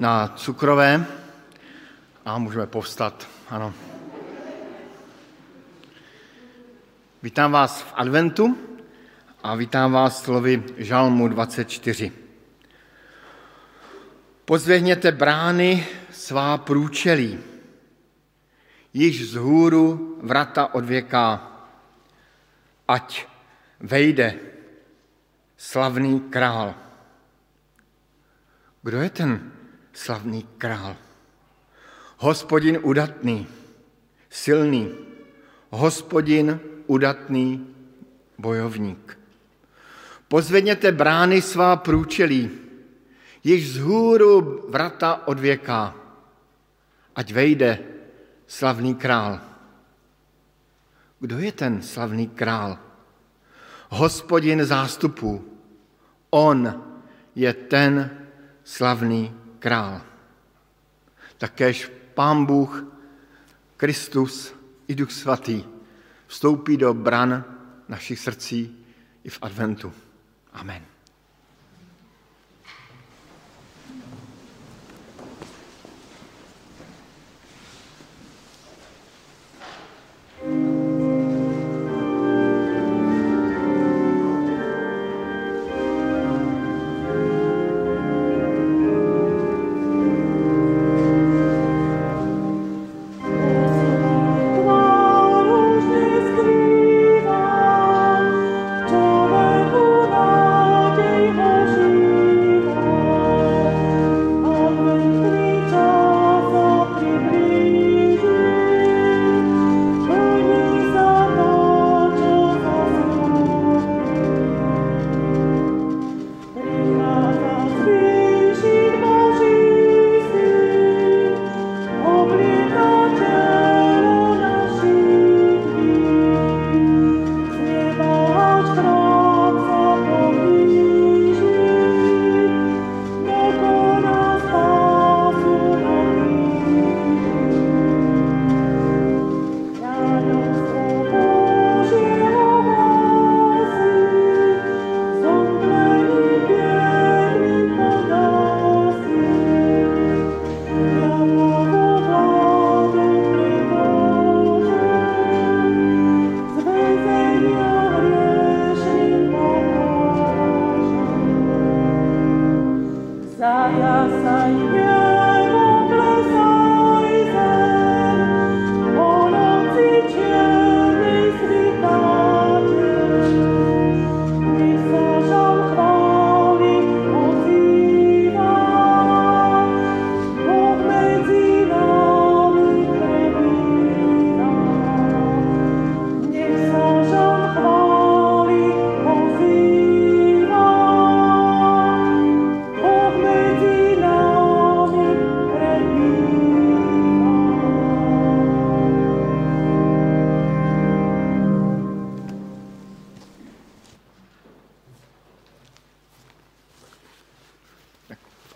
na cukrové a můžeme povstat, ano. Vítám vás v adventu a vítám vás slovy Žalmu 24. Pozvehněte brány svá průčelí, již z hůru vrata odvěká, ať vejde slavný král. Kdo je ten slavný král? Hospodin udatný, silný, hospodin udatný bojovník. Pozvedněte brány svá průčelí, již z hůru vrata odvěká, ať vejde slavný král. Kdo je ten slavný král? Hospodin zástupů. On je ten slavný král. Takéž Pán Bůh, Kristus i Duch Svatý vstoupí do bran našich srdcí i v adventu. Amen.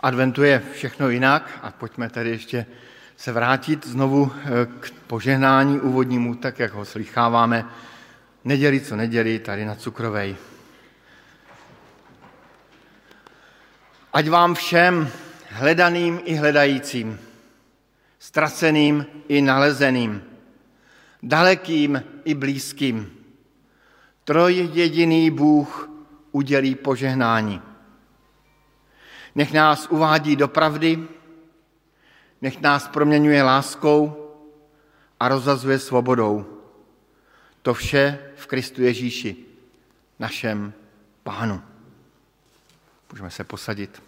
Adventu je všechno jinak a pojďme tedy ještě se vrátit znovu eh, k požehnání úvodnímu, tak jak ho slycháváme neděli co neděli tady na Cukrovej. Ať vám všem hledaným i hledajícím, ztraceným i nalezeným, dalekým i blízkým, troj jediný Bůh udělí požehnání Nech nás uvádí do pravdy, nech nás proměňuje láskou a rozazuje svobodou. To vše v Kristu Ježíši, našem Pánu. Můžeme se posadit.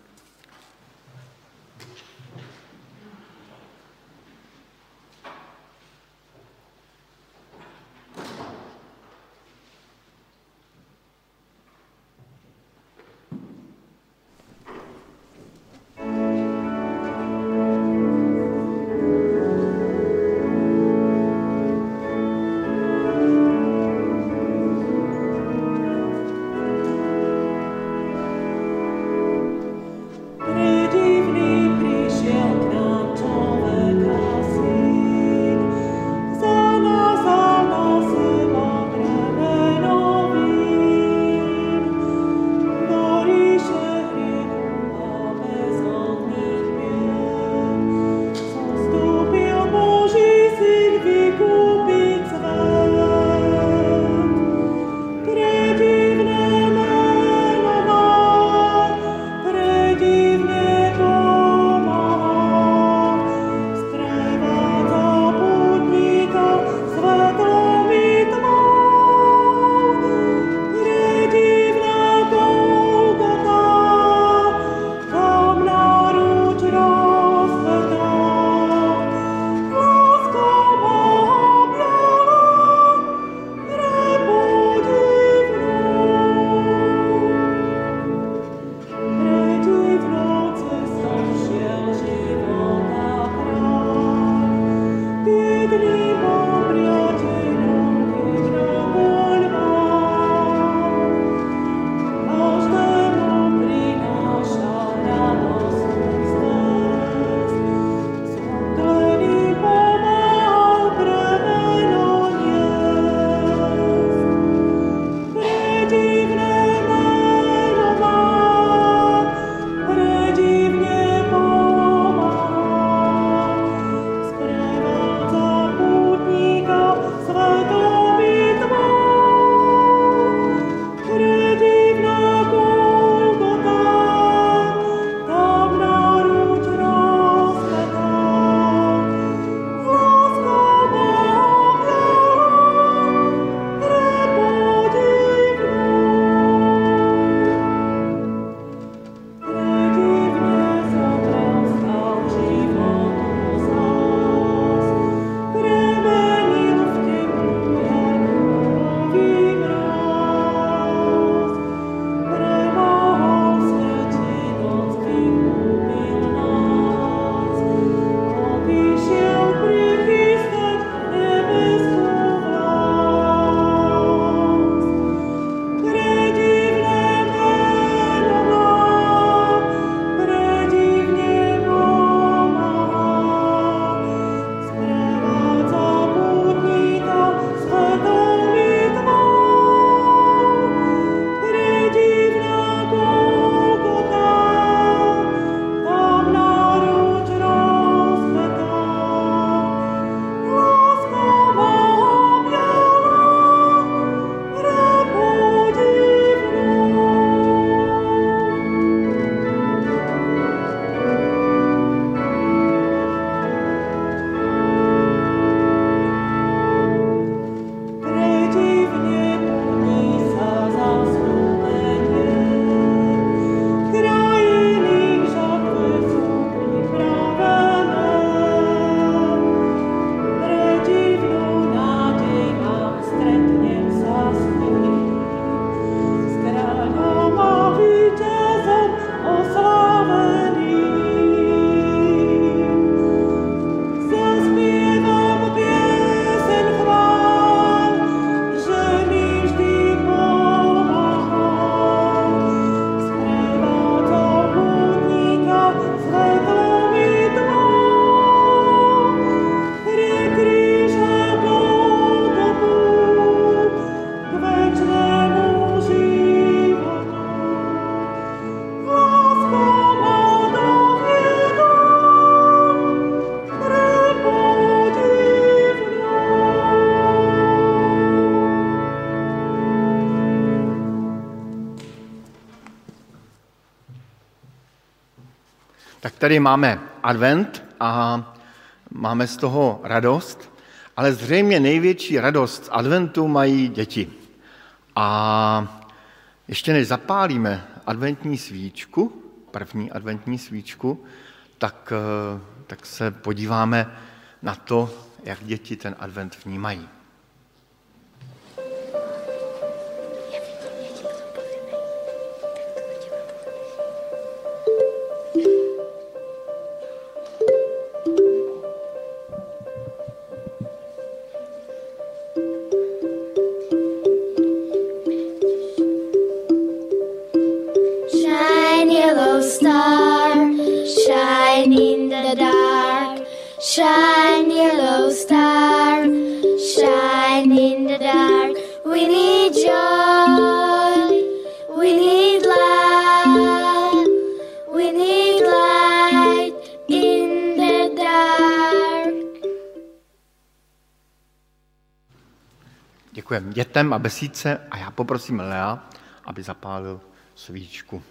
with you. Tady máme advent a máme z toho radost, ale zřejmě největší radost z adventu mají děti. A ještě než zapálíme adventní svíčku, první adventní svíčku, tak, eh, tak se podíváme na to, jak děti ten advent vnímají. Dětem a besídce a já poprosím Lea, aby zapálil svíčku.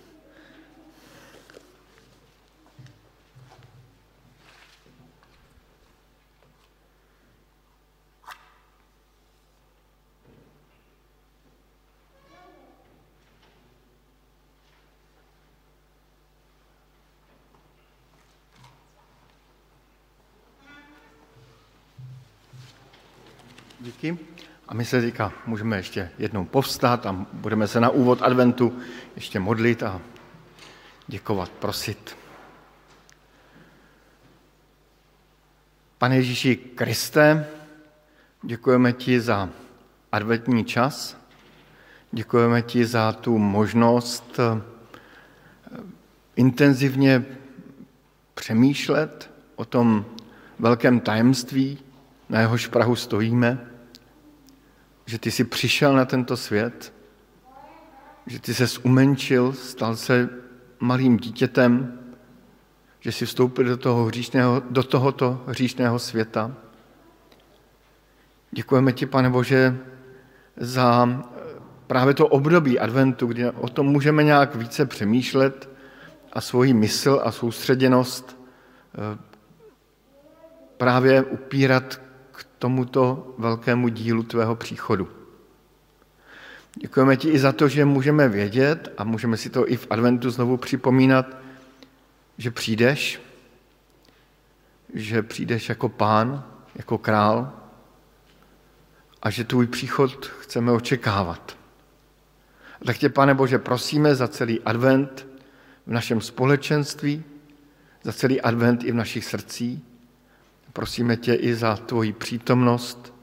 Díky. A my se říká, můžeme ještě jednou povstat a budeme se na úvod adventu ještě modlit a děkovat, prosit. Pane Ježíši Kriste, děkujeme ti za adventní čas, děkujeme ti za tu možnost eh, intenzivně přemýšlet o tom velkém tajemství, na jehož Prahu stojíme, že ty jsi přišel na tento svět, že ty se umenčil, stal se malým dítětem, že jsi vstoupil do, toho hříšného, do tohoto hříšného světa. Děkujeme ti, pane Bože, za právě to období adventu, kdy o tom můžeme nějak více přemýšlet a svoji mysl a soustředěnost eh, právě upírat tomuto velkému dílu tvého příchodu. Děkujeme ti i za to, že můžeme vědět a můžeme si to i v adventu znovu připomínat, že přijdeš, že přijdeš jako pán, jako král a že tvůj příchod chceme očekávat. A tak tě, pane Bože, prosíme za celý advent v našem společenství, za celý advent i v našich srdcích, Prosíme tě i za tvoji přítomnost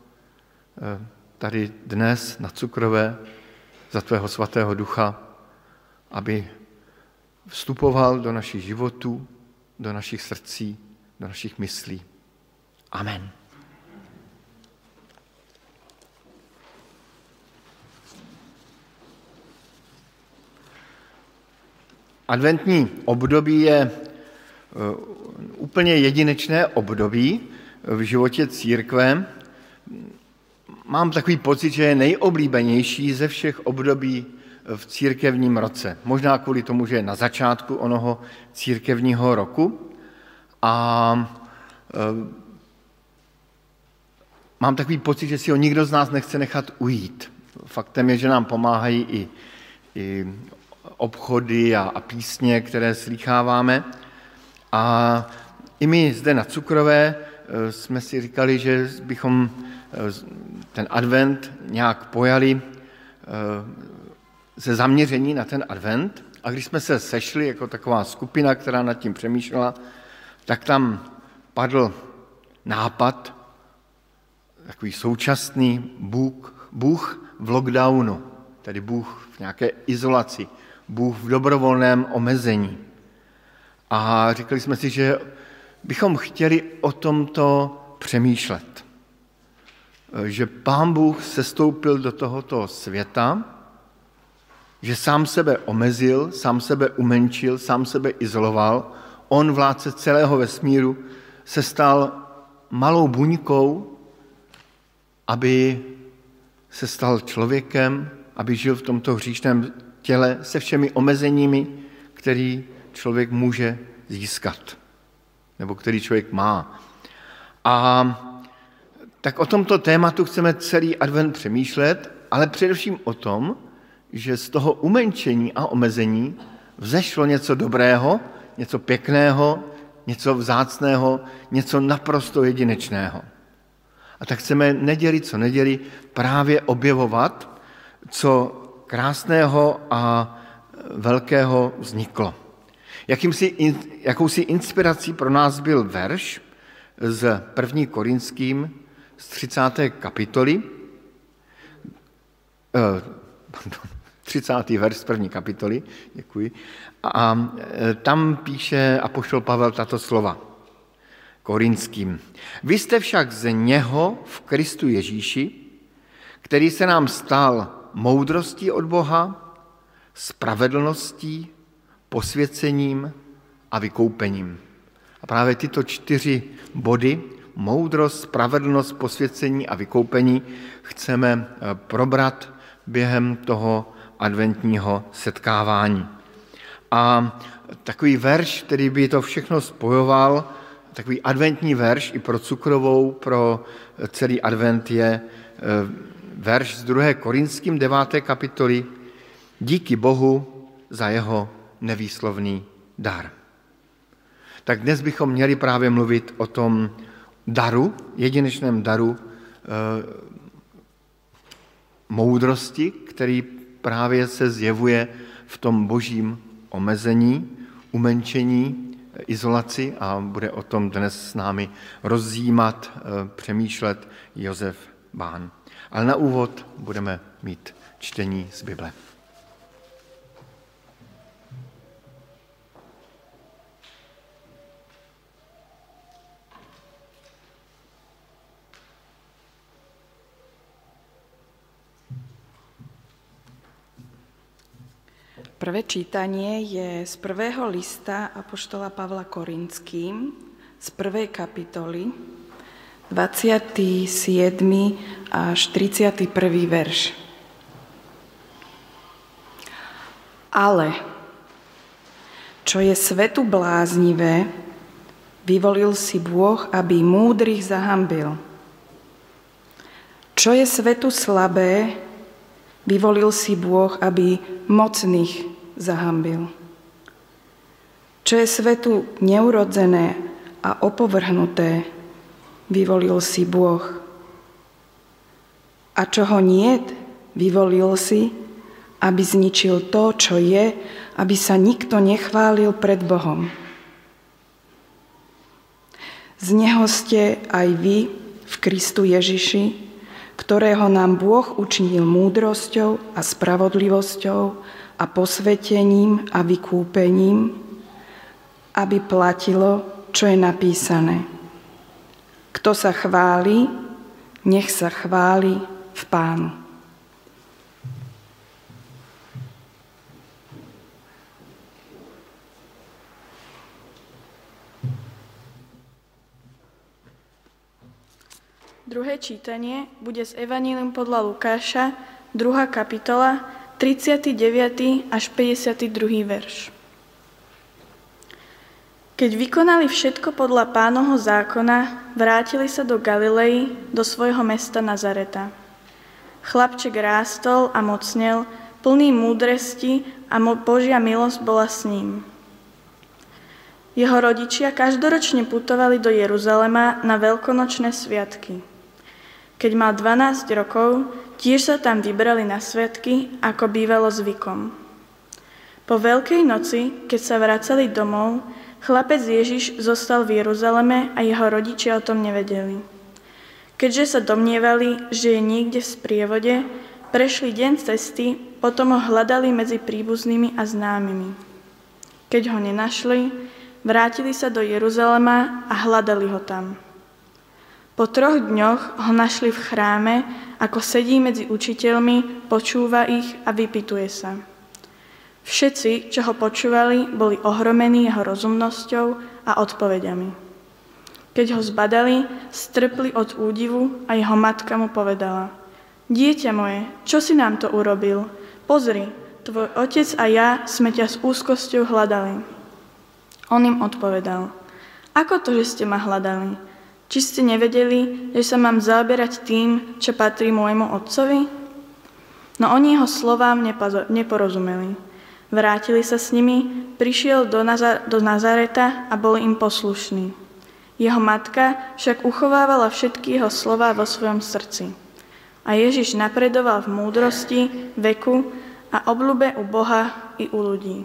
eh, tady dnes na Cukrové, za tvého svatého ducha, aby vstupoval do našich životů, do našich srdcí, do našich myslí. Amen. Adventní období je Eh, úplně jedinečné období v životě církve. Mám takový pocit, že je nejoblíbenější ze všech období v církevním roce. Možná kvůli tomu, že je na začátku onoho církevního roku. A eh, mám takový pocit, že si ho nikdo z nás nechce nechat ujít. Faktem je, že nám pomáhají i, i obchody a, a písně, které slycháváme. A i my zde na Cukrové eh, jsme si říkali, že bychom eh, ten advent nějak pojali ze eh, zaměření na ten advent. A když jsme se sešli jako taková skupina, která nad tím přemýšlela, tak tam padl nápad, takový současný Bůh, Bůh v lockdownu, tedy Bůh v nějaké izolaci, Bůh v dobrovolném omezení. A říkali jsme si, že bychom chtěli o tomto přemýšlet. Že pán Bůh sestoupil do tohoto světa, že sám sebe omezil, sám sebe umenčil, sám sebe izoloval. On, vládce celého vesmíru, se stal malou buňkou, aby se stal člověkem, aby žil v tomto hříšném těle se všemi omezeními, který člověk může získat, nebo který člověk má. A tak o tomto tématu chceme celý advent přemýšlet, ale především o tom, že z toho umenčení a omezení vzešlo něco dobrého, něco pěkného, něco vzácného, něco naprosto jedinečného. A tak chceme neděli co neděli právě objevovat, co krásného a velkého vzniklo. Jakýmsi, jakousi inspirací pro nás byl verš z první Korinským z 30. kapitoly, eh, 30. verš z první kapitoly, děkuji, a eh, tam píše apoštol Pavel tato slova korinským. Vy jste však z něho v Kristu Ježíši, který se nám stal moudrostí od Boha, spravedlností, posvěcením a vykoupením. A právě tyto čtyři body, moudrost, spravedlnost, posvěcení a vykoupení, chceme eh, probrat během toho adventního setkávání. A takový verš, který by to všechno spojoval, takový adventní verš i pro cukrovou, pro celý advent je eh, verš z 2. Korinským 9. kapitoly Díky Bohu za jeho nevýslovný dar. Tak dnes bychom měli právě mluvit o tom daru, jedinečném daru e, moudrosti, který právě se zjevuje v tom božím omezení, umenčení, izolaci a bude o tom dnes s námi rozjímat, e, přemýšlet Josef Bán. Ale na úvod budeme mít čtení z Bible. Prvé čítanie je z prvého lista Apoštola Pavla Korinským, z prvej kapitoly, 27. až 31. verš. Ale, čo je svetu bláznivé, vyvolil si Bôh, aby múdrych zahambil. Čo je svetu slabé, vyvolil si Bôh, aby mocných zahambil. Čo je svetu neurodzené a opovrhnuté, vyvolil si Boh. A čo ho niet, vyvolil si, aby zničil to, čo je, aby sa nikto nechválil pred Bohom. Z Neho ste aj vy v Kristu Ježiši, ktorého nám Boh učinil múdrosťou a spravodlivosťou a posvetením a vykúpením, aby platilo, čo je napísané. Kto sa chváli, nech sa chváli v Pánu. Druhé čítanie bude z Evanílium podľa Lukáša, 2. kapitola, 39. až 52. verš. Keď vykonali všetko podľa pánoho zákona, vrátili sa do Galilei, do svojho mesta Nazareta. Chlapček rástol a mocnel, plný múdresti a Božia milosť bola s ním. Jeho rodičia každoročne putovali do Jeruzalema na veľkonočné sviatky. Keď mal 12 rokov, tiež sa tam vybrali na svetky, ako bývalo zvykom. Po Veľkej noci, keď sa vracali domov, chlapec Ježiš zostal v Jeruzaleme a jeho rodičia o tom nevedeli. Keďže sa domnievali, že je niekde v sprievode, prešli deň cesty, potom ho hľadali medzi príbuznými a známymi. Keď ho nenašli, vrátili sa do Jeruzalema a hľadali ho tam. Po troch dňoch ho našli v chráme, ako sedí medzi učiteľmi, počúva ich a vypituje sa. Všetci, čo ho počúvali, boli ohromení jeho rozumnosťou a odpovediami. Keď ho zbadali, strpli od údivu a jeho matka mu povedala Dieťa moje, čo si nám to urobil? Pozri, tvoj otec a ja sme ťa s úzkosťou hľadali. On im odpovedal, ako to, že ste ma hľadali? Či ste nevedeli, že sa mám zaoberať tým, čo patrí môjmu otcovi? No oni jeho slovám neporozumeli. Vrátili sa s nimi, prišiel do, Nazar- do Nazareta a bol im poslušný. Jeho matka však uchovávala všetky jeho slova vo svojom srdci. A Ježiš napredoval v múdrosti, veku a obľube u Boha i u ľudí.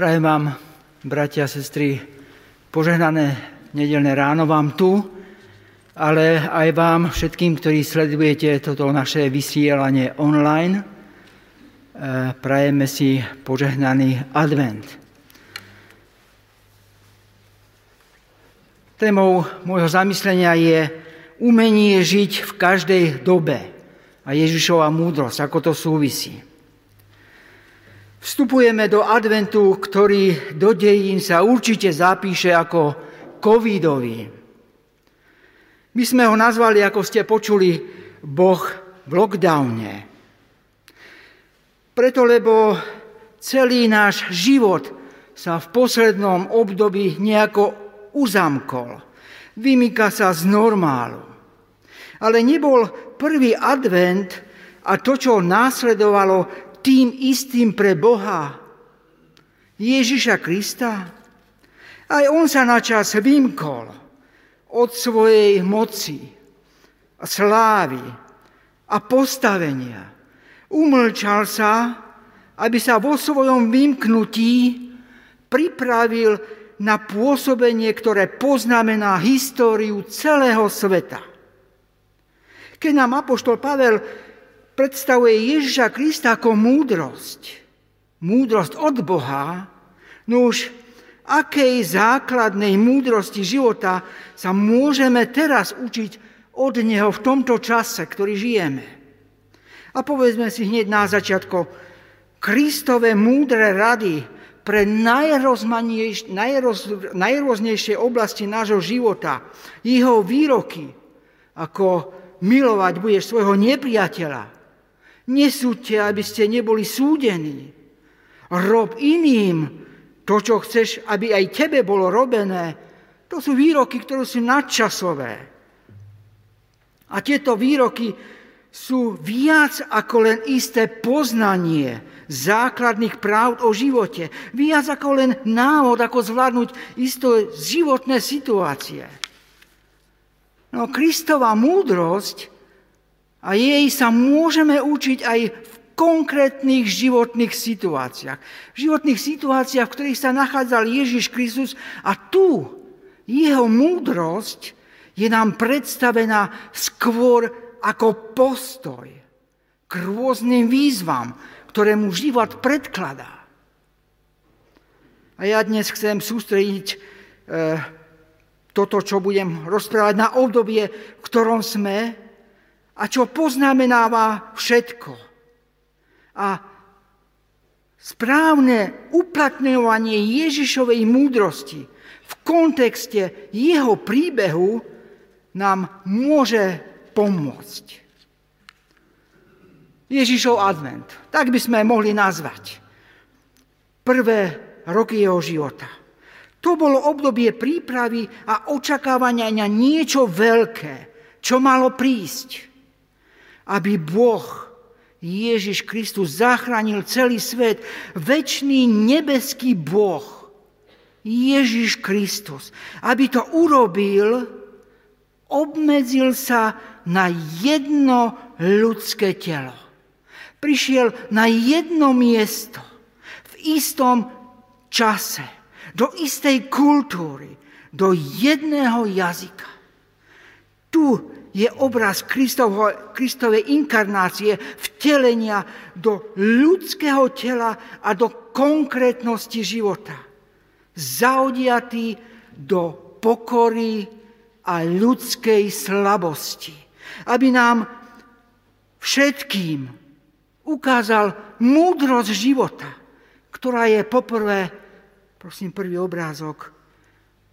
Prajem vám, bratia a sestry, požehnané nedelné ráno vám tu, ale aj vám všetkým, ktorí sledujete toto naše vysielanie online. E, prajeme si požehnaný advent. Témou môjho zamyslenia je umenie žiť v každej dobe a Ježišova múdrosť, ako to súvisí. Vstupujeme do adventu, ktorý do dejín sa určite zapíše ako covidový. My sme ho nazvali, ako ste počuli, Boh v lockdowne. Preto, lebo celý náš život sa v poslednom období nejako uzamkol. Vymýka sa z normálu. Ale nebol prvý advent a to, čo následovalo, tým istým pre Boha, Ježiša Krista. Aj on sa načas vymkol od svojej moci, slávy a postavenia. Umlčal sa, aby sa vo svojom vymknutí pripravil na pôsobenie, ktoré poznamená históriu celého sveta. Keď nám Apoštol Pavel predstavuje Ježiša Krista ako múdrosť, múdrosť od Boha, no už akej základnej múdrosti života sa môžeme teraz učiť od Neho v tomto čase, ktorý žijeme. A povedzme si hneď na začiatku, Kristové múdre rady pre najrôznejšie oblasti nášho života, jeho výroky, ako milovať budeš svojho nepriateľa, Nesúďte, aby ste neboli súdení. Rob iným to, čo chceš, aby aj tebe bolo robené. To sú výroky, ktoré sú nadčasové. A tieto výroky sú viac ako len isté poznanie základných práv o živote. Viac ako len návod, ako zvládnuť isté životné situácie. No Kristova múdrosť a jej sa môžeme učiť aj v konkrétnych životných situáciách. V životných situáciách, v ktorých sa nachádzal Ježiš Kristus a tu jeho múdrosť je nám predstavená skôr ako postoj k rôznym výzvam, ktoré mu život predkladá. A ja dnes chcem sústrediť e, toto, čo budem rozprávať na obdobie, v ktorom sme, a čo poznamenáva všetko. A správne uplatňovanie Ježišovej múdrosti v kontexte jeho príbehu nám môže pomôcť. Ježišov advent, tak by sme mohli nazvať. Prvé roky jeho života. To bolo obdobie prípravy a očakávania na niečo veľké, čo malo prísť aby Boh, Ježiš Kristus, zachránil celý svet. Večný nebeský Boh, Ježiš Kristus, aby to urobil, obmedzil sa na jedno ľudské telo. Prišiel na jedno miesto, v istom čase, do istej kultúry, do jedného jazyka. Tu je obraz Kristovo, Kristovej inkarnácie, vtelenia do ľudského tela a do konkrétnosti života. Zaodiatý do pokory a ľudskej slabosti. Aby nám všetkým ukázal múdrosť života, ktorá je poprvé, prosím, prvý obrázok,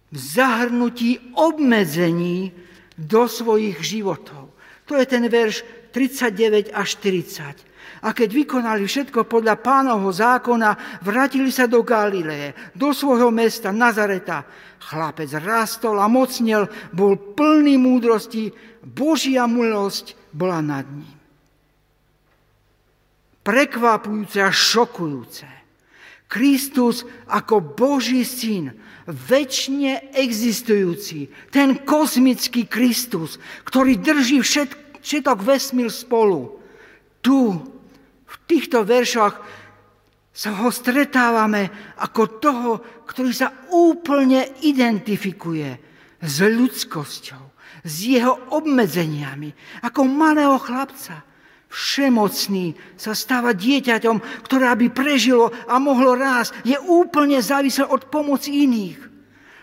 v zahrnutí obmedzení do svojich životov. To je ten verš 39 až 40. A keď vykonali všetko podľa pánovho zákona, vrátili sa do Galileje, do svojho mesta Nazareta. Chlapec rastol a mocnel, bol plný múdrosti, Božia milosť bola nad ním. Prekvapujúce a šokujúce. Kristus ako Boží syn, väčšine existujúci, ten kozmický Kristus, ktorý drží všet, všetok vesmír spolu. Tu, v týchto veršoch sa ho stretávame ako toho, ktorý sa úplne identifikuje s ľudskosťou, s jeho obmedzeniami, ako malého chlapca, všemocný sa stáva dieťaťom, ktoré by prežilo a mohlo rásť, je úplne závislé od pomoci iných.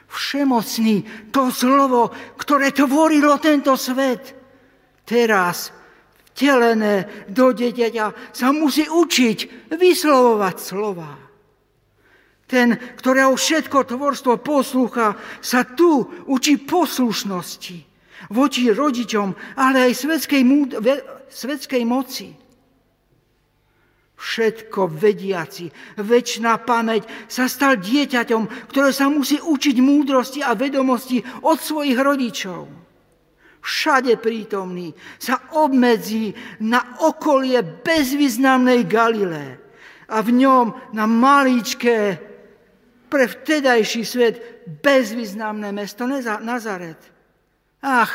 Všemocný, to slovo, ktoré tvorilo tento svet, teraz vtelené do dieťaťa sa musí učiť vyslovovať slova. Ten, ktorého všetko tvorstvo poslúcha, sa tu učí poslušnosti voči rodičom, ale aj svetskej svetskej moci. Všetko vediaci, väčšiná pamäť sa stal dieťaťom, ktoré sa musí učiť múdrosti a vedomosti od svojich rodičov. Všade prítomný sa obmedzí na okolie bezvýznamnej Galilé a v ňom na maličké, pre vtedajší svet bezvýznamné mesto Nazaret. Ach,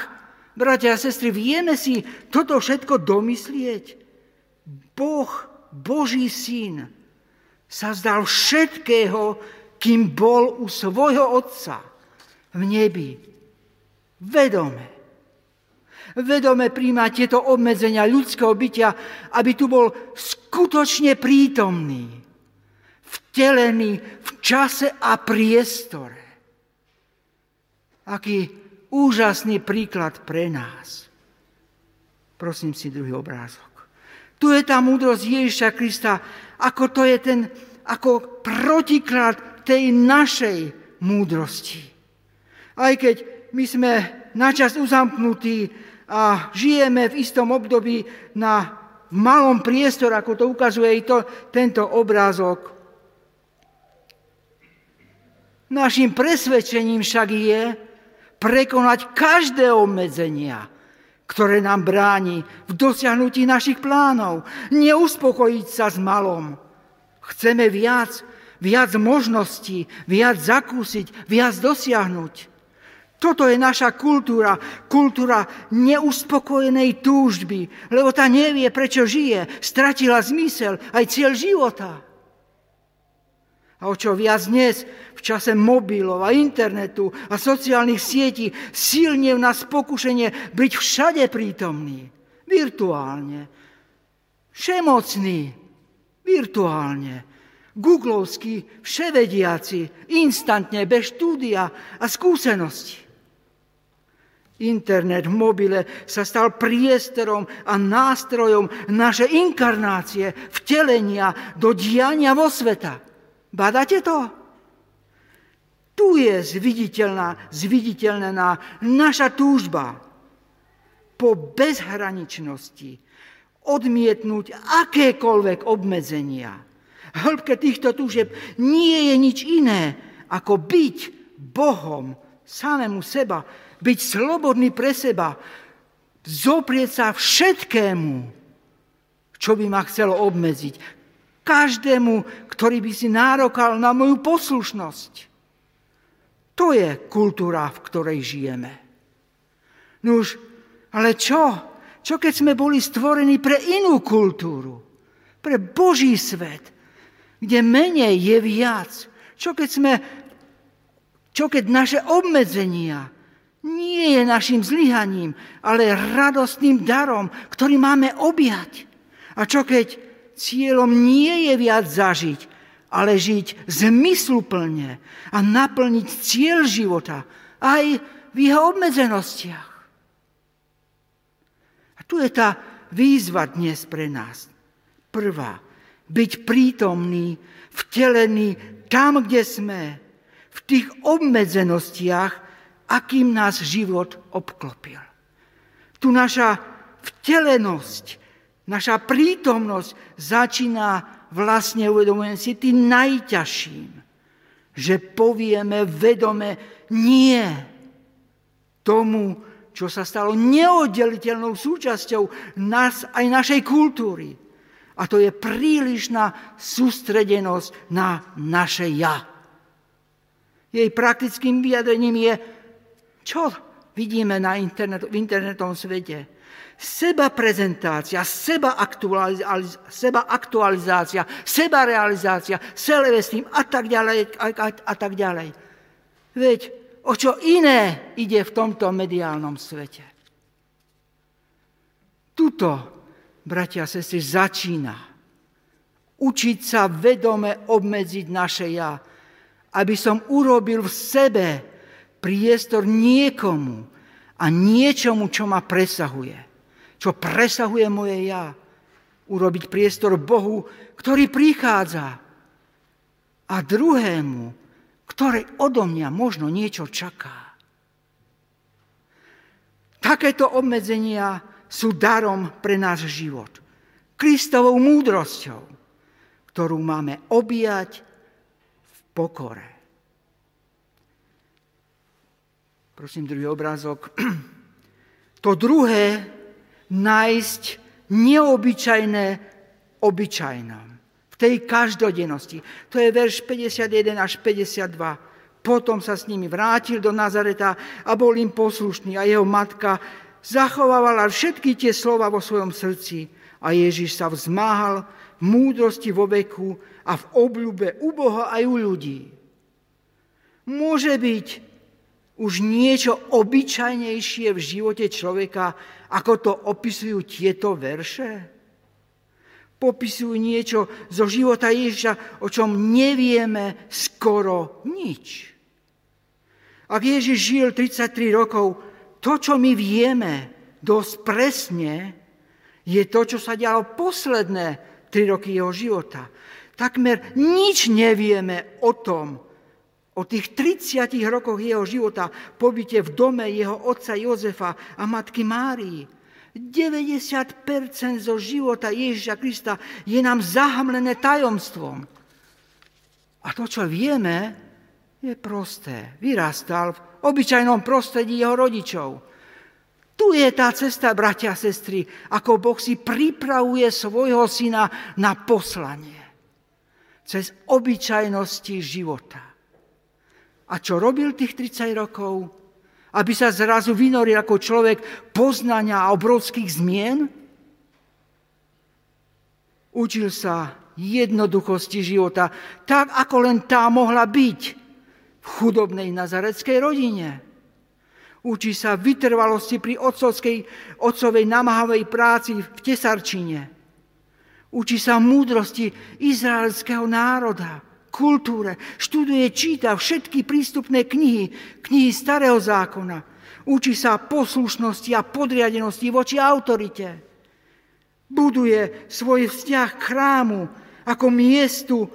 Bratia a sestry, vieme si toto všetko domyslieť? Boh, Boží syn, sa zdal všetkého, kým bol u svojho otca v nebi. Vedome. Vedome príjma tieto obmedzenia ľudského bytia, aby tu bol skutočne prítomný, vtelený v čase a priestore. Aký úžasný príklad pre nás. Prosím si druhý obrázok. Tu je tá múdrosť Ježiša Krista, ako to je ten, ako protiklad tej našej múdrosti. Aj keď my sme načas uzamknutí a žijeme v istom období na malom priestore, ako to ukazuje i to, tento obrázok. Našim presvedčením však je, prekonať každé obmedzenia, ktoré nám bráni v dosiahnutí našich plánov. Neuspokojiť sa s malom. Chceme viac, viac možností, viac zakúsiť, viac dosiahnuť. Toto je naša kultúra, kultúra neuspokojenej túžby, lebo tá nevie, prečo žije, stratila zmysel aj cieľ života. A o čo viac dnes, v čase mobilov a internetu a sociálnych sietí, silne v nás pokušenie byť všade prítomný, virtuálne, všemocný, virtuálne, googlovský, vševediaci, instantne, bez štúdia a skúsenosti. Internet v mobile sa stal priestorom a nástrojom našej inkarnácie, vtelenia do diania vo sveta. Badáte to? Tu je zviditeľná, zviditeľná naša túžba po bezhraničnosti, odmietnúť akékoľvek obmedzenia. Hĺbke týchto túžeb nie je nič iné, ako byť Bohom samému seba, byť slobodný pre seba, zoprieť sa všetkému, čo by ma chcelo obmedziť, každému, ktorý by si nárokal na moju poslušnosť. To je kultúra, v ktorej žijeme. Nuž, ale čo? Čo keď sme boli stvorení pre inú kultúru? Pre Boží svet, kde menej je viac. Čo keď sme, čo keď naše obmedzenia nie je našim zlyhaním, ale radostným darom, ktorý máme objať. A čo keď cieľom nie je viac zažiť, ale žiť zmysluplne a naplniť cieľ života aj v jeho obmedzenostiach. A tu je tá výzva dnes pre nás. Prvá, byť prítomný, vtelený tam, kde sme, v tých obmedzenostiach, akým nás život obklopil. Tu naša vtelenosť, naša prítomnosť začína vlastne, uvedomujem si, tým najťažším, že povieme vedome nie tomu, čo sa stalo neoddeliteľnou súčasťou nás aj našej kultúry. A to je prílišná sústredenosť na naše ja. Jej praktickým vyjadrením je, čo vidíme na internet, v internetovom svete. Seba prezentácia, seba, aktualizácia, seba aktualizácia, seba realizácia, selevestým a tak ďalej a, a, a tak ďalej. Veď o čo iné ide v tomto mediálnom svete. Tuto, bratia a sestry, začína učiť sa vedome obmedziť naše ja, aby som urobil v sebe priestor niekomu a niečomu, čo ma presahuje, čo presahuje moje ja. Urobiť priestor Bohu, ktorý prichádza a druhému, ktoré odo mňa možno niečo čaká. Takéto obmedzenia sú darom pre náš život. Kristovou múdrosťou, ktorú máme objať v pokore. Prosím, druhý obrázok. To druhé, nájsť neobyčajné obyčajnom. V tej každodennosti. To je verš 51 až 52. Potom sa s nimi vrátil do Nazareta a bol im poslušný a jeho matka zachovávala všetky tie slova vo svojom srdci. A Ježiš sa vzmáhal v múdrosti vo veku a v obľúbe u Boha aj u ľudí. Môže byť už niečo obyčajnejšie v živote človeka, ako to opisujú tieto verše? Popisujú niečo zo života Ježiša, o čom nevieme skoro nič. Ak Ježiš žil 33 rokov, to, čo my vieme dosť presne, je to, čo sa dialo posledné 3 roky jeho života. Takmer nič nevieme o tom, O tých 30 rokoch jeho života pobyte v dome jeho otca Jozefa a matky Márii. 90% zo života Ježiša Krista je nám zahamlené tajomstvom. A to, čo vieme, je prosté. Vyrastal v obyčajnom prostredí jeho rodičov. Tu je tá cesta, bratia a sestry, ako Boh si pripravuje svojho syna na poslanie. Cez obyčajnosti života. A čo robil tých 30 rokov? Aby sa zrazu vynoril ako človek poznania a obrovských zmien? Učil sa jednoduchosti života, tak ako len tá mohla byť v chudobnej nazareckej rodine. Učí sa vytrvalosti pri otcovej namáhavej práci v tesarčine. Učí sa múdrosti izraelského národa kultúre, študuje, číta všetky prístupné knihy, knihy starého zákona. Učí sa poslušnosti a podriadenosti voči autorite. Buduje svoj vzťah k chrámu ako miestu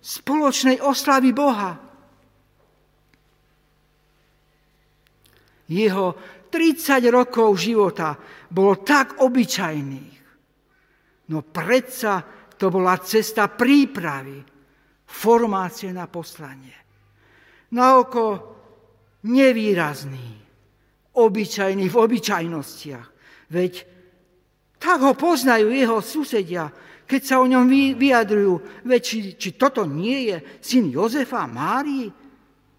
spoločnej oslavy Boha. Jeho 30 rokov života bolo tak obyčajných, no predsa to bola cesta prípravy formácie na poslanie. Na oko nevýrazný, obyčajný v obyčajnostiach. Veď tak ho poznajú jeho susedia, keď sa o ňom vyjadrujú. Veď či, či toto nie je syn Jozefa Márii?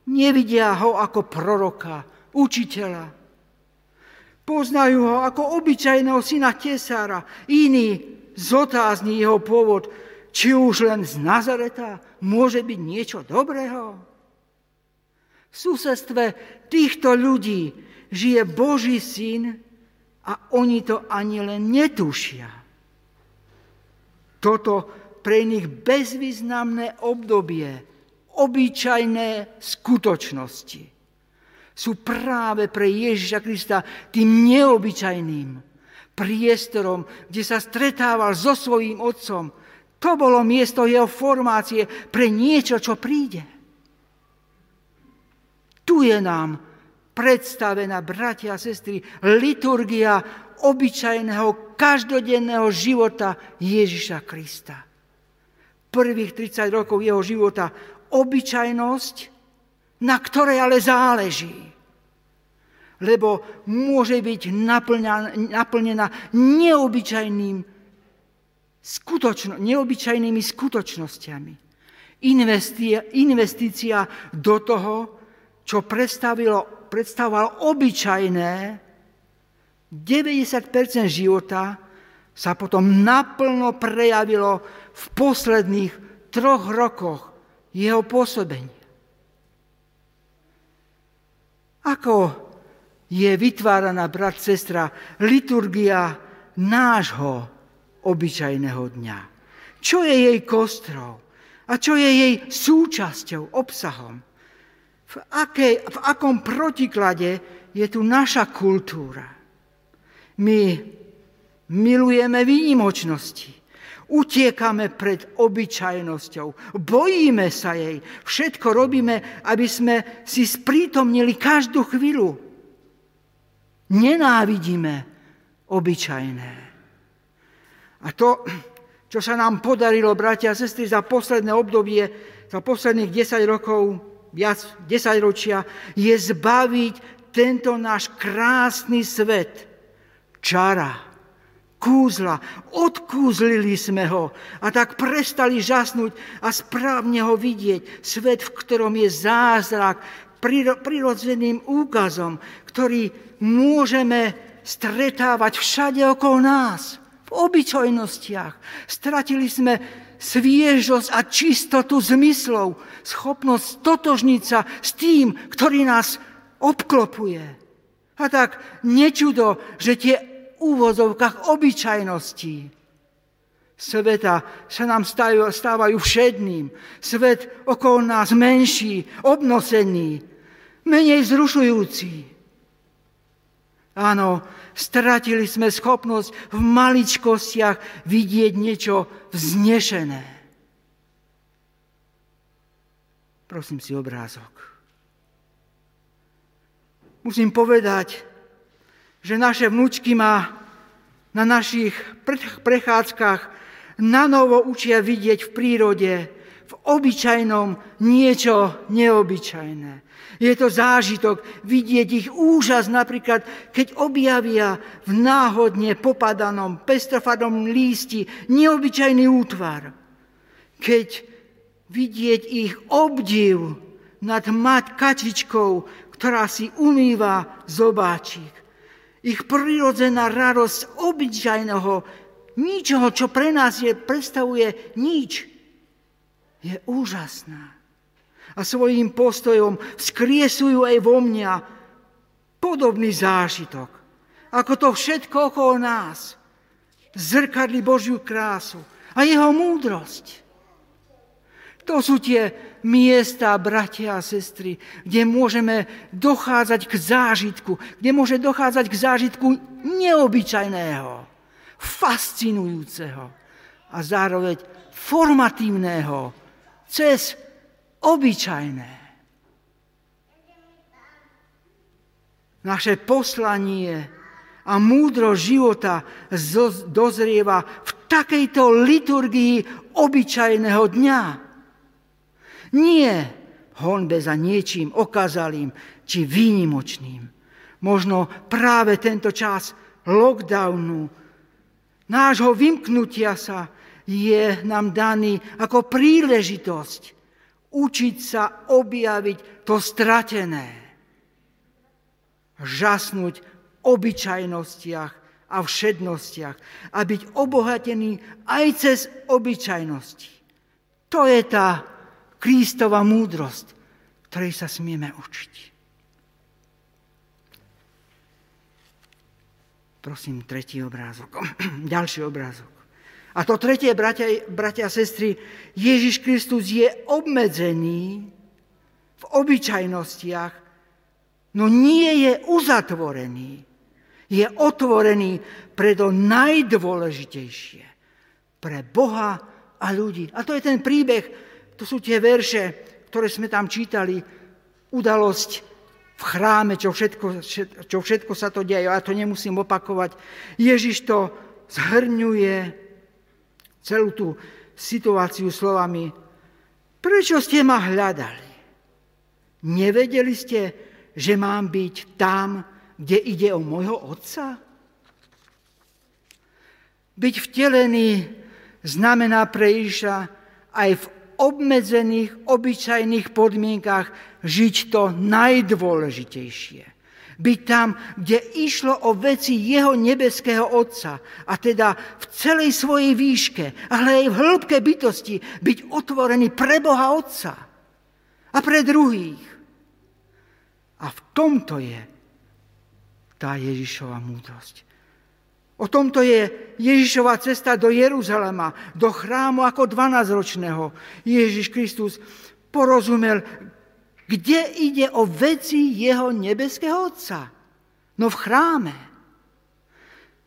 Nevidia ho ako proroka, učiteľa. Poznajú ho ako obyčajného syna tesára. Iní zotázni jeho pôvod, či už len z Nazareta môže byť niečo dobrého. V susedstve týchto ľudí žije Boží syn a oni to ani len netušia. Toto pre nich bezvýznamné obdobie, obyčajné skutočnosti sú práve pre Ježiša Krista tým neobyčajným priestorom, kde sa stretával so svojím otcom, to bolo miesto jeho formácie pre niečo, čo príde. Tu je nám predstavená, bratia a sestry, liturgia obyčajného, každodenného života Ježiša Krista. Prvých 30 rokov jeho života obyčajnosť, na ktorej ale záleží. Lebo môže byť naplnená neobyčajným skutočno, neobyčajnými skutočnosťami. Investícia do toho, čo predstavilo, predstavovalo obyčajné, 90% života sa potom naplno prejavilo v posledných troch rokoch jeho pôsobenia. Ako je vytváraná, brat, sestra, liturgia nášho obyčajného dňa? Čo je jej kostrou? A čo je jej súčasťou, obsahom? V, akej, v akom protiklade je tu naša kultúra? My milujeme výnimočnosti. Utiekame pred obyčajnosťou, bojíme sa jej, všetko robíme, aby sme si sprítomnili každú chvíľu. Nenávidíme obyčajné. A to, čo sa nám podarilo, bratia a sestry, za posledné obdobie, za posledných 10 rokov, viac 10 ročia, je zbaviť tento náš krásny svet čara, kúzla. Odkúzlili sme ho a tak prestali žasnúť a správne ho vidieť. Svet, v ktorom je zázrak, prirodzeným úkazom, ktorý môžeme stretávať všade okolo nás, obyčajnostiach. Stratili sme sviežosť a čistotu zmyslov, schopnosť totožniť sa s tým, ktorý nás obklopuje. A tak nečudo, že tie úvozovkách obyčajností sveta sa nám stávajú, stávajú všedným. Svet okolo nás menší, obnosený, menej zrušujúci. Áno, stratili sme schopnosť v maličkostiach vidieť niečo vznešené. Prosím si obrázok. Musím povedať, že naše vnúčky ma na našich prechádzkach na novo učia vidieť v prírode, v obyčajnom niečo neobyčajné. Je to zážitok vidieť ich úžas, napríklad keď objavia v náhodne popadanom pestrofadom lísti neobyčajný útvar. Keď vidieť ich obdiv nad mať kačičkou, ktorá si umýva zobáčik ich prirodzená radosť obyčajného, ničoho, čo pre nás je, predstavuje nič, je úžasná. A svojím postojom skriesujú aj vo mňa podobný zážitok, ako to všetko okolo nás. Zrkadli Božiu krásu a jeho múdrosť. To sú tie miesta, bratia a sestry, kde môžeme dochádzať k zážitku, kde môže dochádzať k zážitku neobyčajného, fascinujúceho a zároveň formatívneho cez obyčajné. Naše poslanie a múdro života dozrieva v takejto liturgii obyčajného dňa. Nie honbe za niečím okazalým či výnimočným. Možno práve tento čas lockdownu, nášho vymknutia sa, je nám daný ako príležitosť učiť sa objaviť to stratené. Žasnúť v obyčajnostiach a všednostiach a byť obohatený aj cez obyčajnosti. To je tá Kristova múdrosť, ktorej sa smieme učiť. Prosím, tretí obrázok. Ďalší obrázok. A to tretie, bratia, bratia a sestry, Ježiš Kristus je obmedzený v obyčajnostiach, no nie je uzatvorený. Je otvorený pre to najdôležitejšie. Pre Boha a ľudí. A to je ten príbeh to sú tie verše, ktoré sme tam čítali. Udalosť v chráme, čo všetko, čo všetko sa to deje, ja to nemusím opakovať. Ježiš to zhrňuje celú tú situáciu slovami, prečo ste ma hľadali? Nevedeli ste, že mám byť tam, kde ide o môjho otca? Byť vtelený znamená pre Iša aj v obmedzených, obyčajných podmienkach žiť to najdôležitejšie. Byť tam, kde išlo o veci jeho nebeského Otca, a teda v celej svojej výške, ale aj v hĺbke bytosti, byť otvorený pre Boha Otca a pre druhých. A v tomto je tá Ježišova múdrosť. O tomto je Ježišova cesta do Jeruzalema, do chrámu ako 12-ročného. Ježiš Kristus porozumel, kde ide o veci jeho nebeského Otca. No v chráme.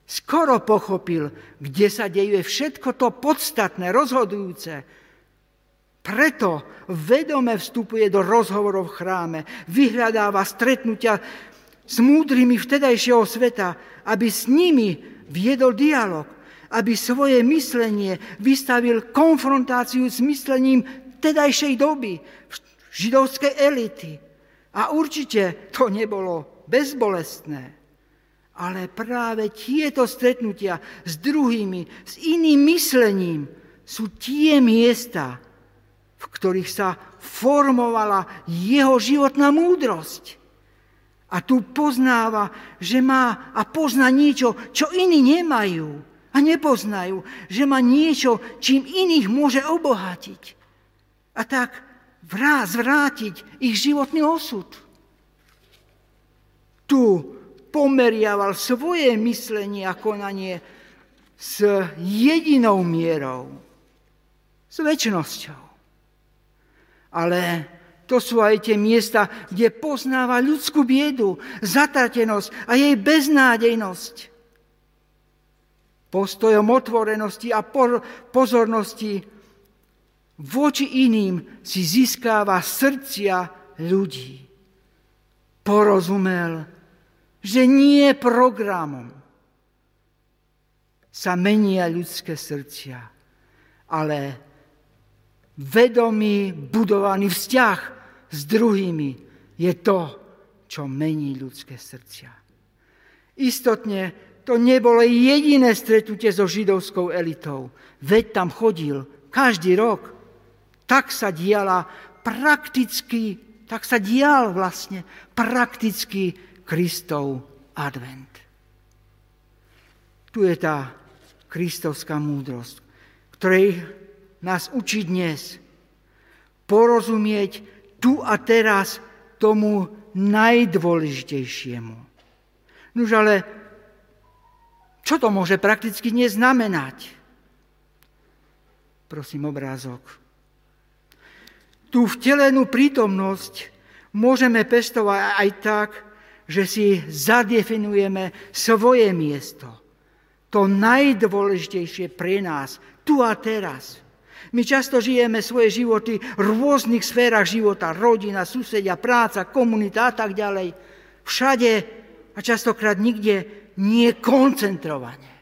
Skoro pochopil, kde sa deje všetko to podstatné, rozhodujúce. Preto vedome vstupuje do rozhovorov v chráme, vyhľadáva stretnutia s múdrymi vtedajšieho sveta, aby s nimi viedol dialog, aby svoje myslenie vystavil konfrontáciu s myslením tedajšej doby, židovskej elity. A určite to nebolo bezbolestné. Ale práve tieto stretnutia s druhými, s iným myslením sú tie miesta, v ktorých sa formovala jeho životná múdrosť. A tu poznáva, že má a pozná niečo, čo iní nemajú a nepoznajú. Že má niečo, čím iných môže obohatiť. A tak vrá, zvrátiť ich životný osud. Tu pomeriaval svoje myslenie a konanie s jedinou mierou, s väčšnosťou. Ale to sú aj tie miesta, kde poznáva ľudskú biedu, zatratenosť a jej beznádejnosť. Postojom otvorenosti a pozornosti voči iným si získáva srdcia ľudí. Porozumel, že nie programom sa menia ľudské srdcia, ale vedomý, budovaný vzťah s druhými je to, čo mení ľudské srdcia. Istotne to nebolo jediné stretnutie so židovskou elitou. Veď tam chodil každý rok. Tak sa diala prakticky, tak sa dial vlastne prakticky Kristov advent. Tu je tá kristovská múdrosť, ktorej nás učí dnes porozumieť tu a teraz tomu najdôležitejšiemu. Nož ale čo to môže prakticky neznamenať? Prosím obrázok. Tú vtelenú prítomnosť môžeme pestovať aj tak, že si zadefinujeme svoje miesto. To najdôležitejšie pre nás, tu a teraz – my často žijeme svoje životy v rôznych sférach života, rodina, susedia, práca, komunita a tak ďalej. Všade a častokrát nikde nie koncentrovane.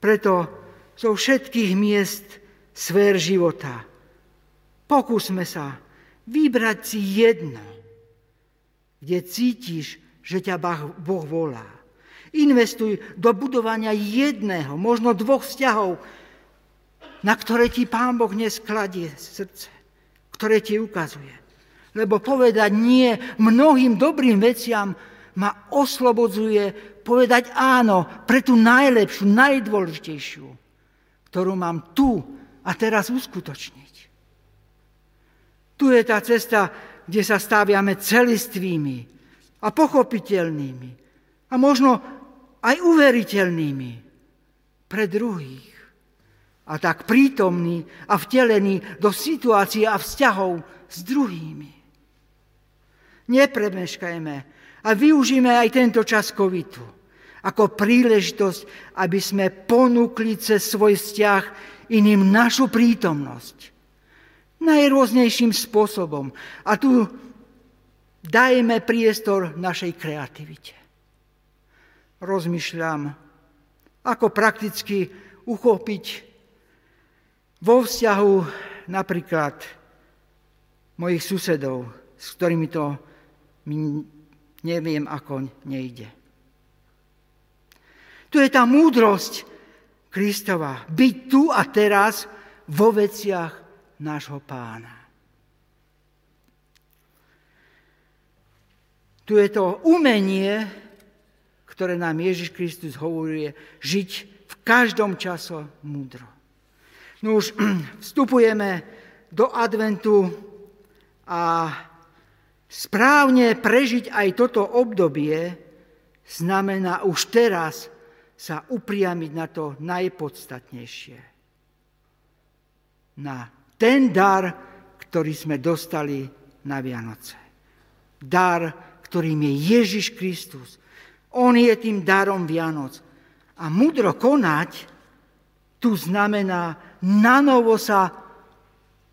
Preto zo všetkých miest sfér života pokúsme sa vybrať si jedno, kde cítiš, že ťa Boh volá. Investuj do budovania jedného, možno dvoch vzťahov, na ktoré ti Pán Boh dnes kladie srdce, ktoré ti ukazuje. Lebo povedať nie mnohým dobrým veciam ma oslobodzuje povedať áno pre tú najlepšiu, najdôležitejšiu, ktorú mám tu a teraz uskutočniť. Tu je tá cesta, kde sa staviame celistvými a pochopiteľnými a možno aj uveriteľnými pre druhých a tak prítomný a vtelený do situácie a vzťahov s druhými. Nepremeškajme a využíme aj tento čas covidu ako príležitosť, aby sme ponúkli cez svoj vzťah iným našu prítomnosť. Najrôznejším spôsobom. A tu dajme priestor našej kreativite. Rozmýšľam, ako prakticky uchopiť vo vzťahu napríklad mojich susedov, s ktorými to neviem, ako nejde. Tu je tá múdrosť Kristova. Byť tu a teraz vo veciach nášho pána. Tu je to umenie, ktoré nám Ježiš Kristus hovorí, žiť v každom čase múdro. No už vstupujeme do adventu a správne prežiť aj toto obdobie znamená už teraz sa upriamiť na to najpodstatnejšie. Na ten dar, ktorý sme dostali na Vianoce. Dar ktorým je Ježiš Kristus. On je tým darom Vianoc. A mudro konať tu znamená nanovo sa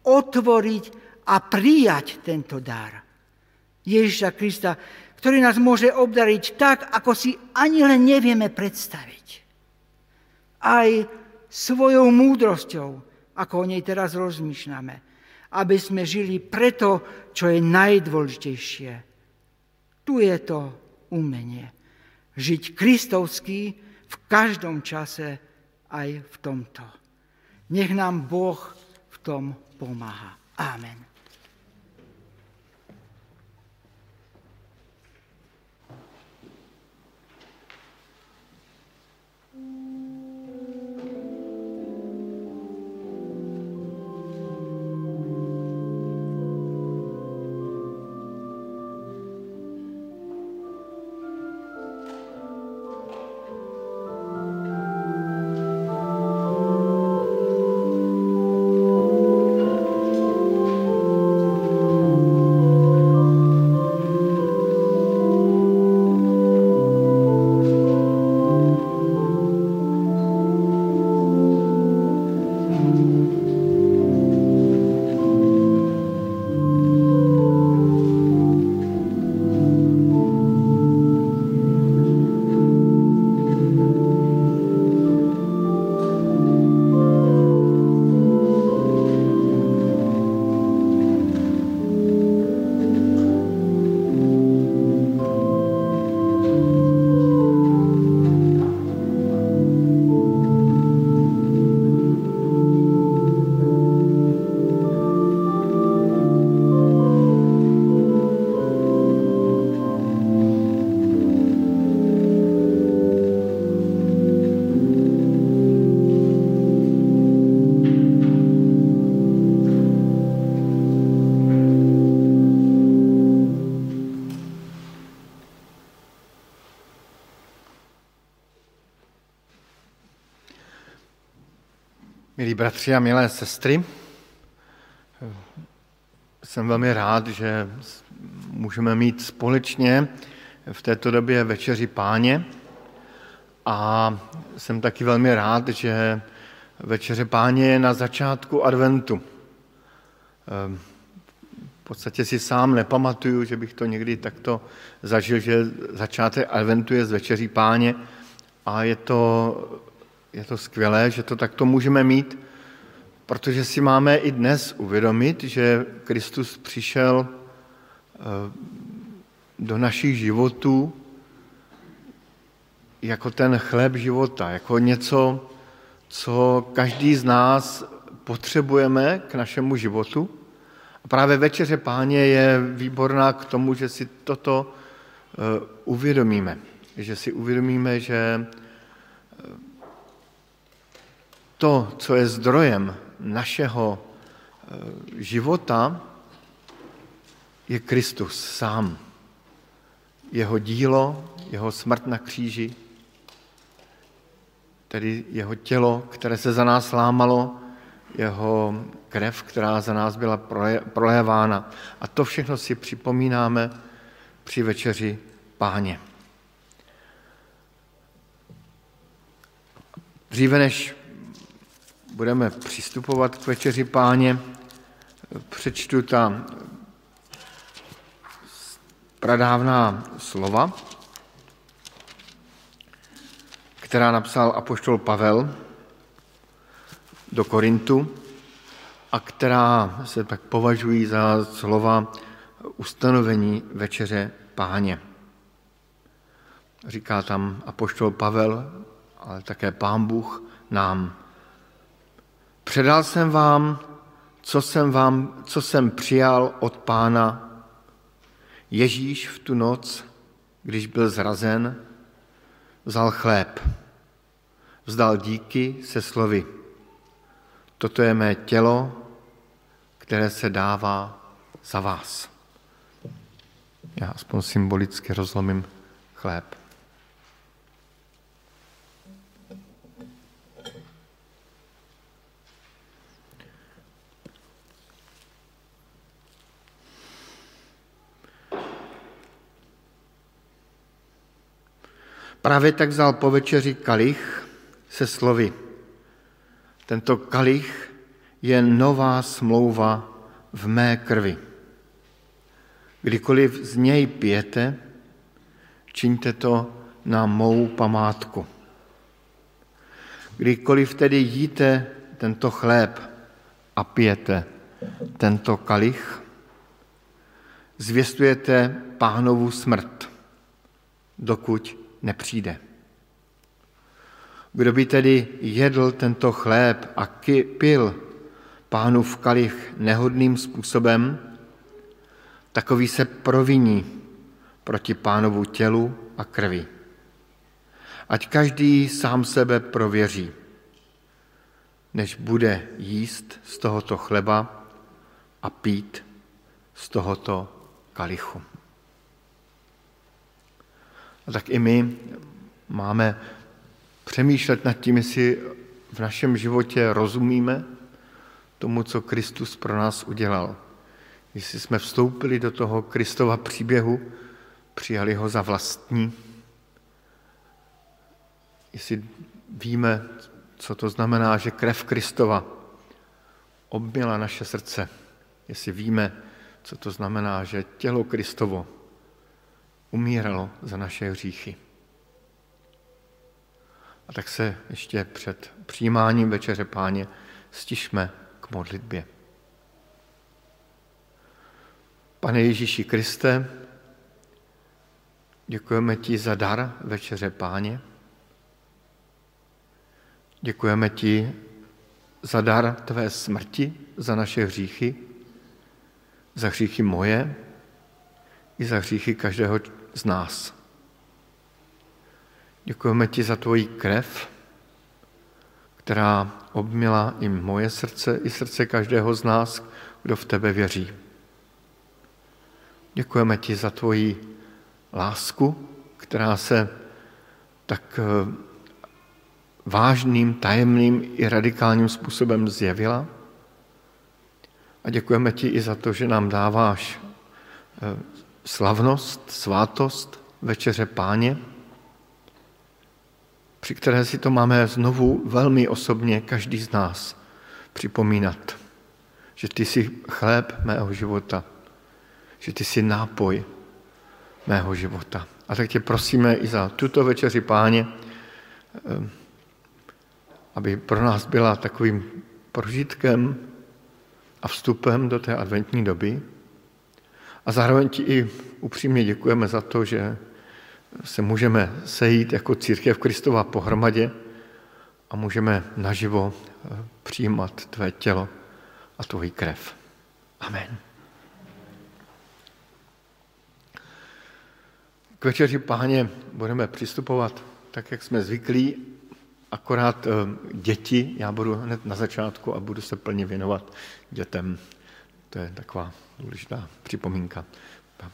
otvoriť a prijať tento dar. Ježiša Krista, ktorý nás môže obdariť tak, ako si ani len nevieme predstaviť. Aj svojou múdrosťou, ako o nej teraz rozmýšľame, aby sme žili preto, čo je najdôležitejšie tu je to umenie. Žiť kristovský v každom čase aj v tomto. Nech nám Boh v tom pomáha. Amen. Bratři a milé sestry, jsem velmi rád, že můžeme mít společně v této době večeři páně a jsem taky velmi rád, že večeře páně je na začátku adventu. V podstatě si sám nepamatuju, že bych to někdy takto zažil, že začátek adventu je z večeří páně a je to je to skvělé, že to takto můžeme mít, protože si máme i dnes uvědomit, že Kristus přišel eh, do našich životů jako ten chléb života, jako něco, co každý z nás potřebujeme k našemu životu. A právě Večeře Páně je výborná k tomu, že si toto eh, uvědomíme. Že si uvědomíme, že to, co je zdrojem našeho eh, života, je Kristus sám. Jeho dílo, jeho smrt na kříži, tedy jeho tělo, které se za nás lámalo, jeho krev, která za nás byla prolévána. A to všechno si připomínáme při večeři páně. Dříve než budeme přistupovat k večeři páně, přečtu ta pradávná slova, která napsal apoštol Pavel do Korintu a která se tak považují za slova ustanovení večeře páně. Říká tam apoštol Pavel, ale také pán Bůh nám. Předal jsem vám, co jsem, vám, co jsem přijal od pána. Ježíš v tu noc, když byl zrazen, vzal chléb, vzdal díky se slovy. Toto je mé tělo, které se dává za vás. Já aspoň symbolicky rozlomím chléb. Právě tak vzal po večeři kalich se slovy. Tento kalich je nová smlouva v mé krvi. Kdykoliv z něj pijete, čiňte to na mou památku. Kdykoliv tedy jíte tento chléb a pijete tento kalich, zvěstujete pánovu smrt, dokud nepřijde. Kdo by tedy jedl tento chléb a pil pánův kalich nehodným způsobem, takový se proviní proti pánovu tělu a krvi. Ať každý sám sebe prověří, než bude jíst z tohoto chleba a pít z tohoto kalichu. A tak i my máme přemýšlet nad tím, jestli v našem životě rozumíme tomu, co Kristus pro nás udělal. Jestli jsme vstoupili do toho Kristova příběhu, přijali ho za vlastní, jestli víme, co to znamená, že krev Kristova obměla naše srdce, jestli víme, co to znamená, že tělo Kristovo umíralo za naše hříchy. A tak se ještě před přijímáním večeře páně stišme k modlitbě. Pane Ježíši Kriste, děkujeme ti za dar večeře páně. Děkujeme ti za dar tvé smrti, za naše hříchy, za hříchy moje i za hříchy každého z nás. Děkujeme ti za tvoji krev, která obměla i moje srdce, i srdce každého z nás, kdo v tebe věří. Děkujeme ti za tvoji lásku, která se tak eh, vážným, tajemným i radikálním způsobem zjevila. A děkujeme ti i za to, že nám dáváš eh, slavnost, svátost večeře páně, při které si to máme znovu velmi osobně každý z nás připomínat, že ty jsi chléb mého života, že ty jsi nápoj mého života. A tak tě prosíme i za tuto večeři páně, eh, aby pro nás byla takovým prožitkem a vstupem do té adventní doby, a zároveň ti i upřímně děkujeme za to, že se můžeme sejít jako církev Kristova pohromadě a můžeme naživo eh, přijímat tvé tělo a tvoji krev. Amen. K večeři páně budeme přistupovat tak, jak jsme zvyklí, akorát eh, děti, já budu hned na začátku a budu se plně věnovat dětem. To je taková důležitá připomínka.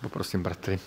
Poprosím bratry.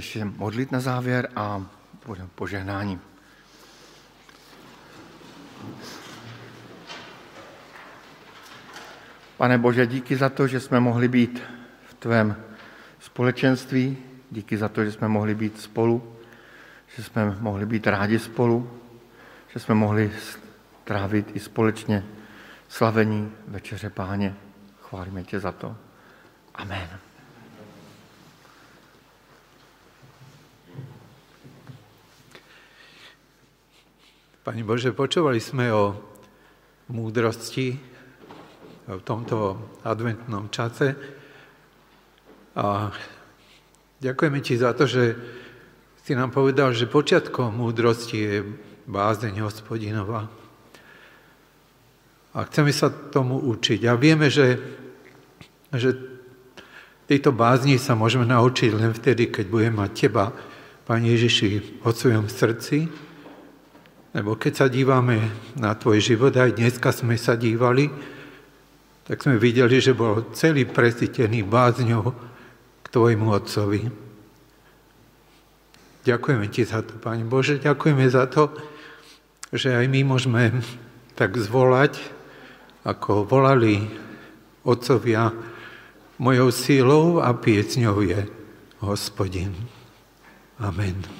Ještě modlit na závěr a požehnání. Pane Bože, díky za to, že jsme mohli být v tvém společenství, díky za to, že jsme mohli být spolu, že jsme mohli být rádi spolu, že jsme mohli trávit i společně slavení večeře páně. Chválíme tě za to. Amen. Pani Bože, počúvali sme o múdrosti v tomto adventnom čase a ďakujeme Ti za to, že si nám povedal, že počiatkom múdrosti je bázeň hospodinova. A chceme sa tomu učiť. A vieme, že, že tejto bázni sa môžeme naučiť len vtedy, keď budeme mať Teba, Pane Ježiši, o svojom srdci, lebo keď sa dívame na tvoj život, aj dneska sme sa dívali, tak sme videli, že bol celý presítený bázňou k tvojmu otcovi. Ďakujeme ti za to, Pane Bože, ďakujeme za to, že aj my môžeme tak zvolať, ako volali otcovia, mojou sílou a piesňou je Hospodin. Amen.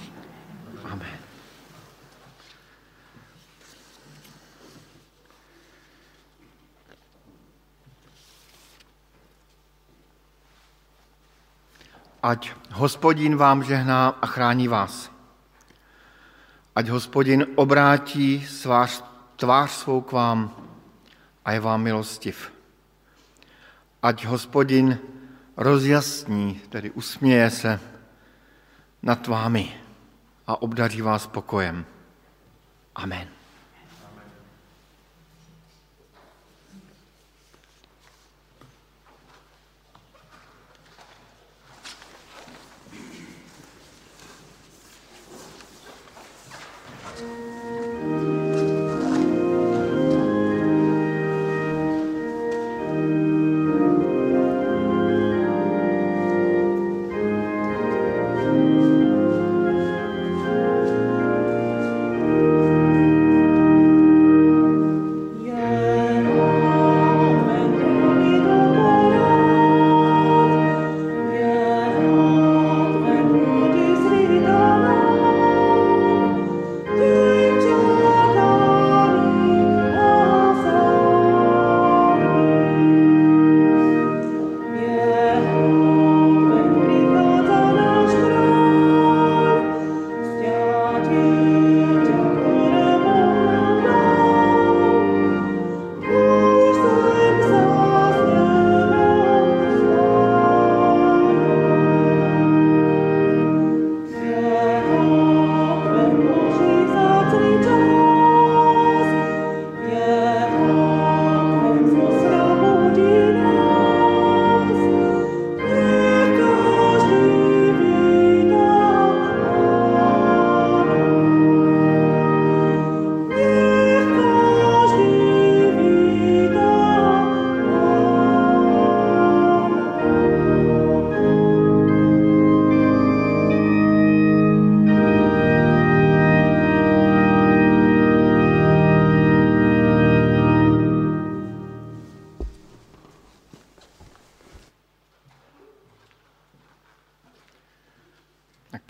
Ať hospodin vám žehná a chrání vás. Ať hospodin obrátí svář, tvář svou k vám a je vám milostiv. Ať hospodin rozjasní, tedy usměje se nad vámi a obdaří vás pokojem. Amen.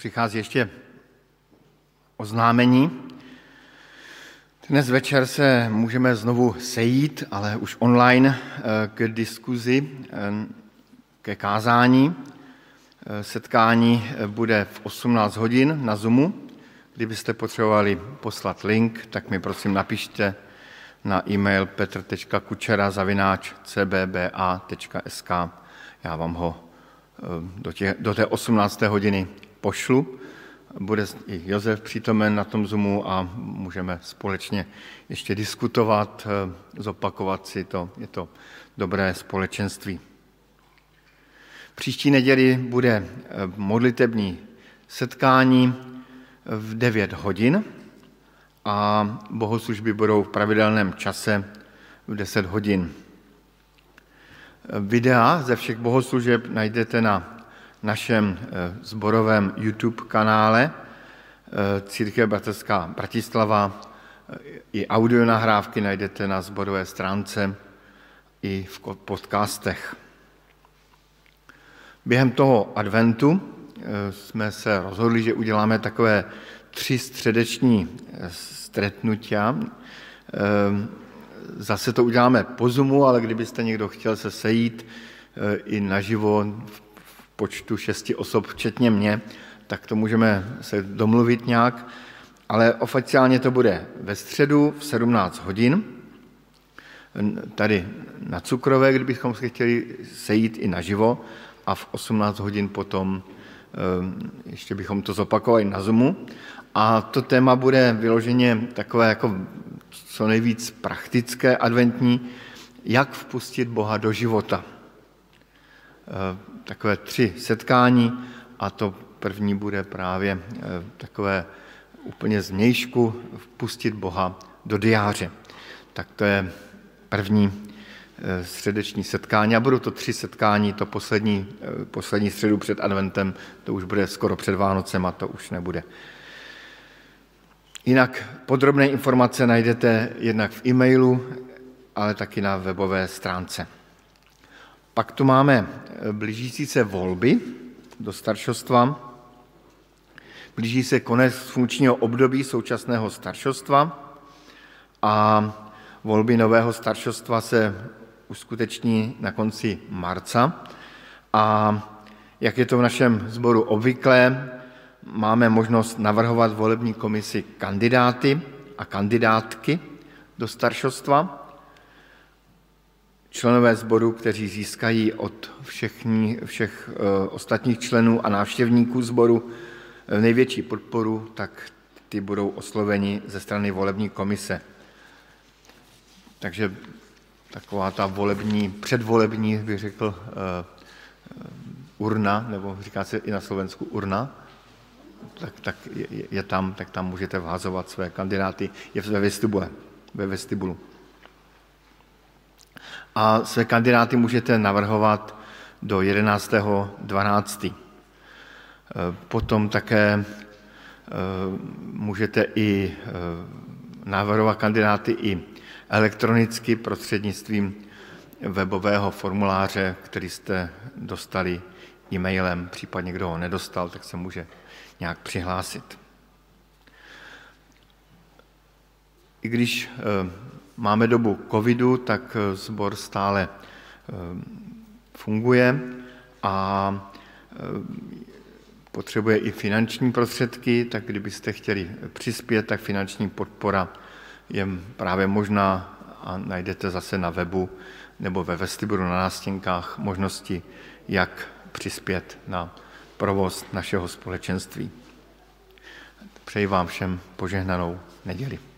Přichází ještě oznámení. Dnes večer se můžeme znovu sejít, ale už online, eh, k diskuzi, eh, ke kázání. Eh, setkání bude v 18 hodin na Zoomu. Kdybyste potřebovali poslat link, tak mi prosím napište na e-mail petr.kučera zavináč cbba.sk. Já vám ho do, tě, do té 18. hodiny pošlu. Bude i Josef přítomen na tom Zoomu a můžeme společně ještě diskutovat, eh, zopakovat si to. Je to dobré společenství. Příští neděli bude eh, modlitební setkání v 9 hodin a bohoslužby budou v pravidelném čase v 10 hodin. Videa ze všech bohoslužeb najdete na našem zborovém YouTube kanále Církev Bratrská Bratislava. I audio nahrávky najdete na zborové stránce i v podcastech. Během toho adventu jsme se rozhodli, že uděláme takové tři středeční stretnutia. Zase to uděláme po Zoomu, ale kdybyste někdo chtěl se sejít i naživo v počtu šesti osob, včetně mě, tak to můžeme se domluvit nějak. Ale oficiálně to bude ve středu v 17 hodin, tady na Cukrové, kdybychom se chtěli sejít i naživo, a v 18 hodin potom ještě bychom to zopakovali na Zoomu. A to téma bude vyloženě takové jako co nejvíc praktické, adventní, jak vpustit Boha do života. Takové tři setkání a to první bude právě takové úplně změjšku vpustit Boha do diáře. Tak to je první středeční setkání a budou to tři setkání, to poslední, poslední středu před adventem, to už bude skoro před Vánocem a to už nebude Jinak podrobné informace najdete jednak v e-mailu, ale taky na webové stránce. Pak tu máme blížící se volby do staršostva. Blíží se konec funkčního období současného staršostva a volby nového staršostva se uskuteční na konci marca. A jak je to v našem sboru obvyklé, máme možnost navrhovat volební komisi kandidáty a kandidátky do staršostva. Členové sboru, kteří získají od všechny, všech e, ostatních členů a návštěvníků sboru e, největší podporu, tak ty budou osloveni ze strany volební komise. Takže taková ta volební, předvolební, bych řekl, e, urna, nebo říká se i na Slovensku urna, tak, tak je, je tam, tak tam můžete vhazovat své kandidáty, je ve vestibule. Ve vestibulu. A své kandidáty můžete navrhovat do 11.12. Potom také e, můžete i e, navrhovat kandidáty i elektronicky prostřednictvím webového formuláře, který jste dostali e-mailem, případně kdo ho nedostal, tak se může nějak přihlásit. I když máme dobu covidu, tak eh, stále eh, funguje a potřebuje i finanční prostředky, tak kdybyste chtěli přispět, tak finanční podpora je právě možná a najdete zase na webu nebo ve vestibulu na nástěnkách možnosti, jak přispět na provoz našeho společenství. Přeji vám všem požehnanou neděli.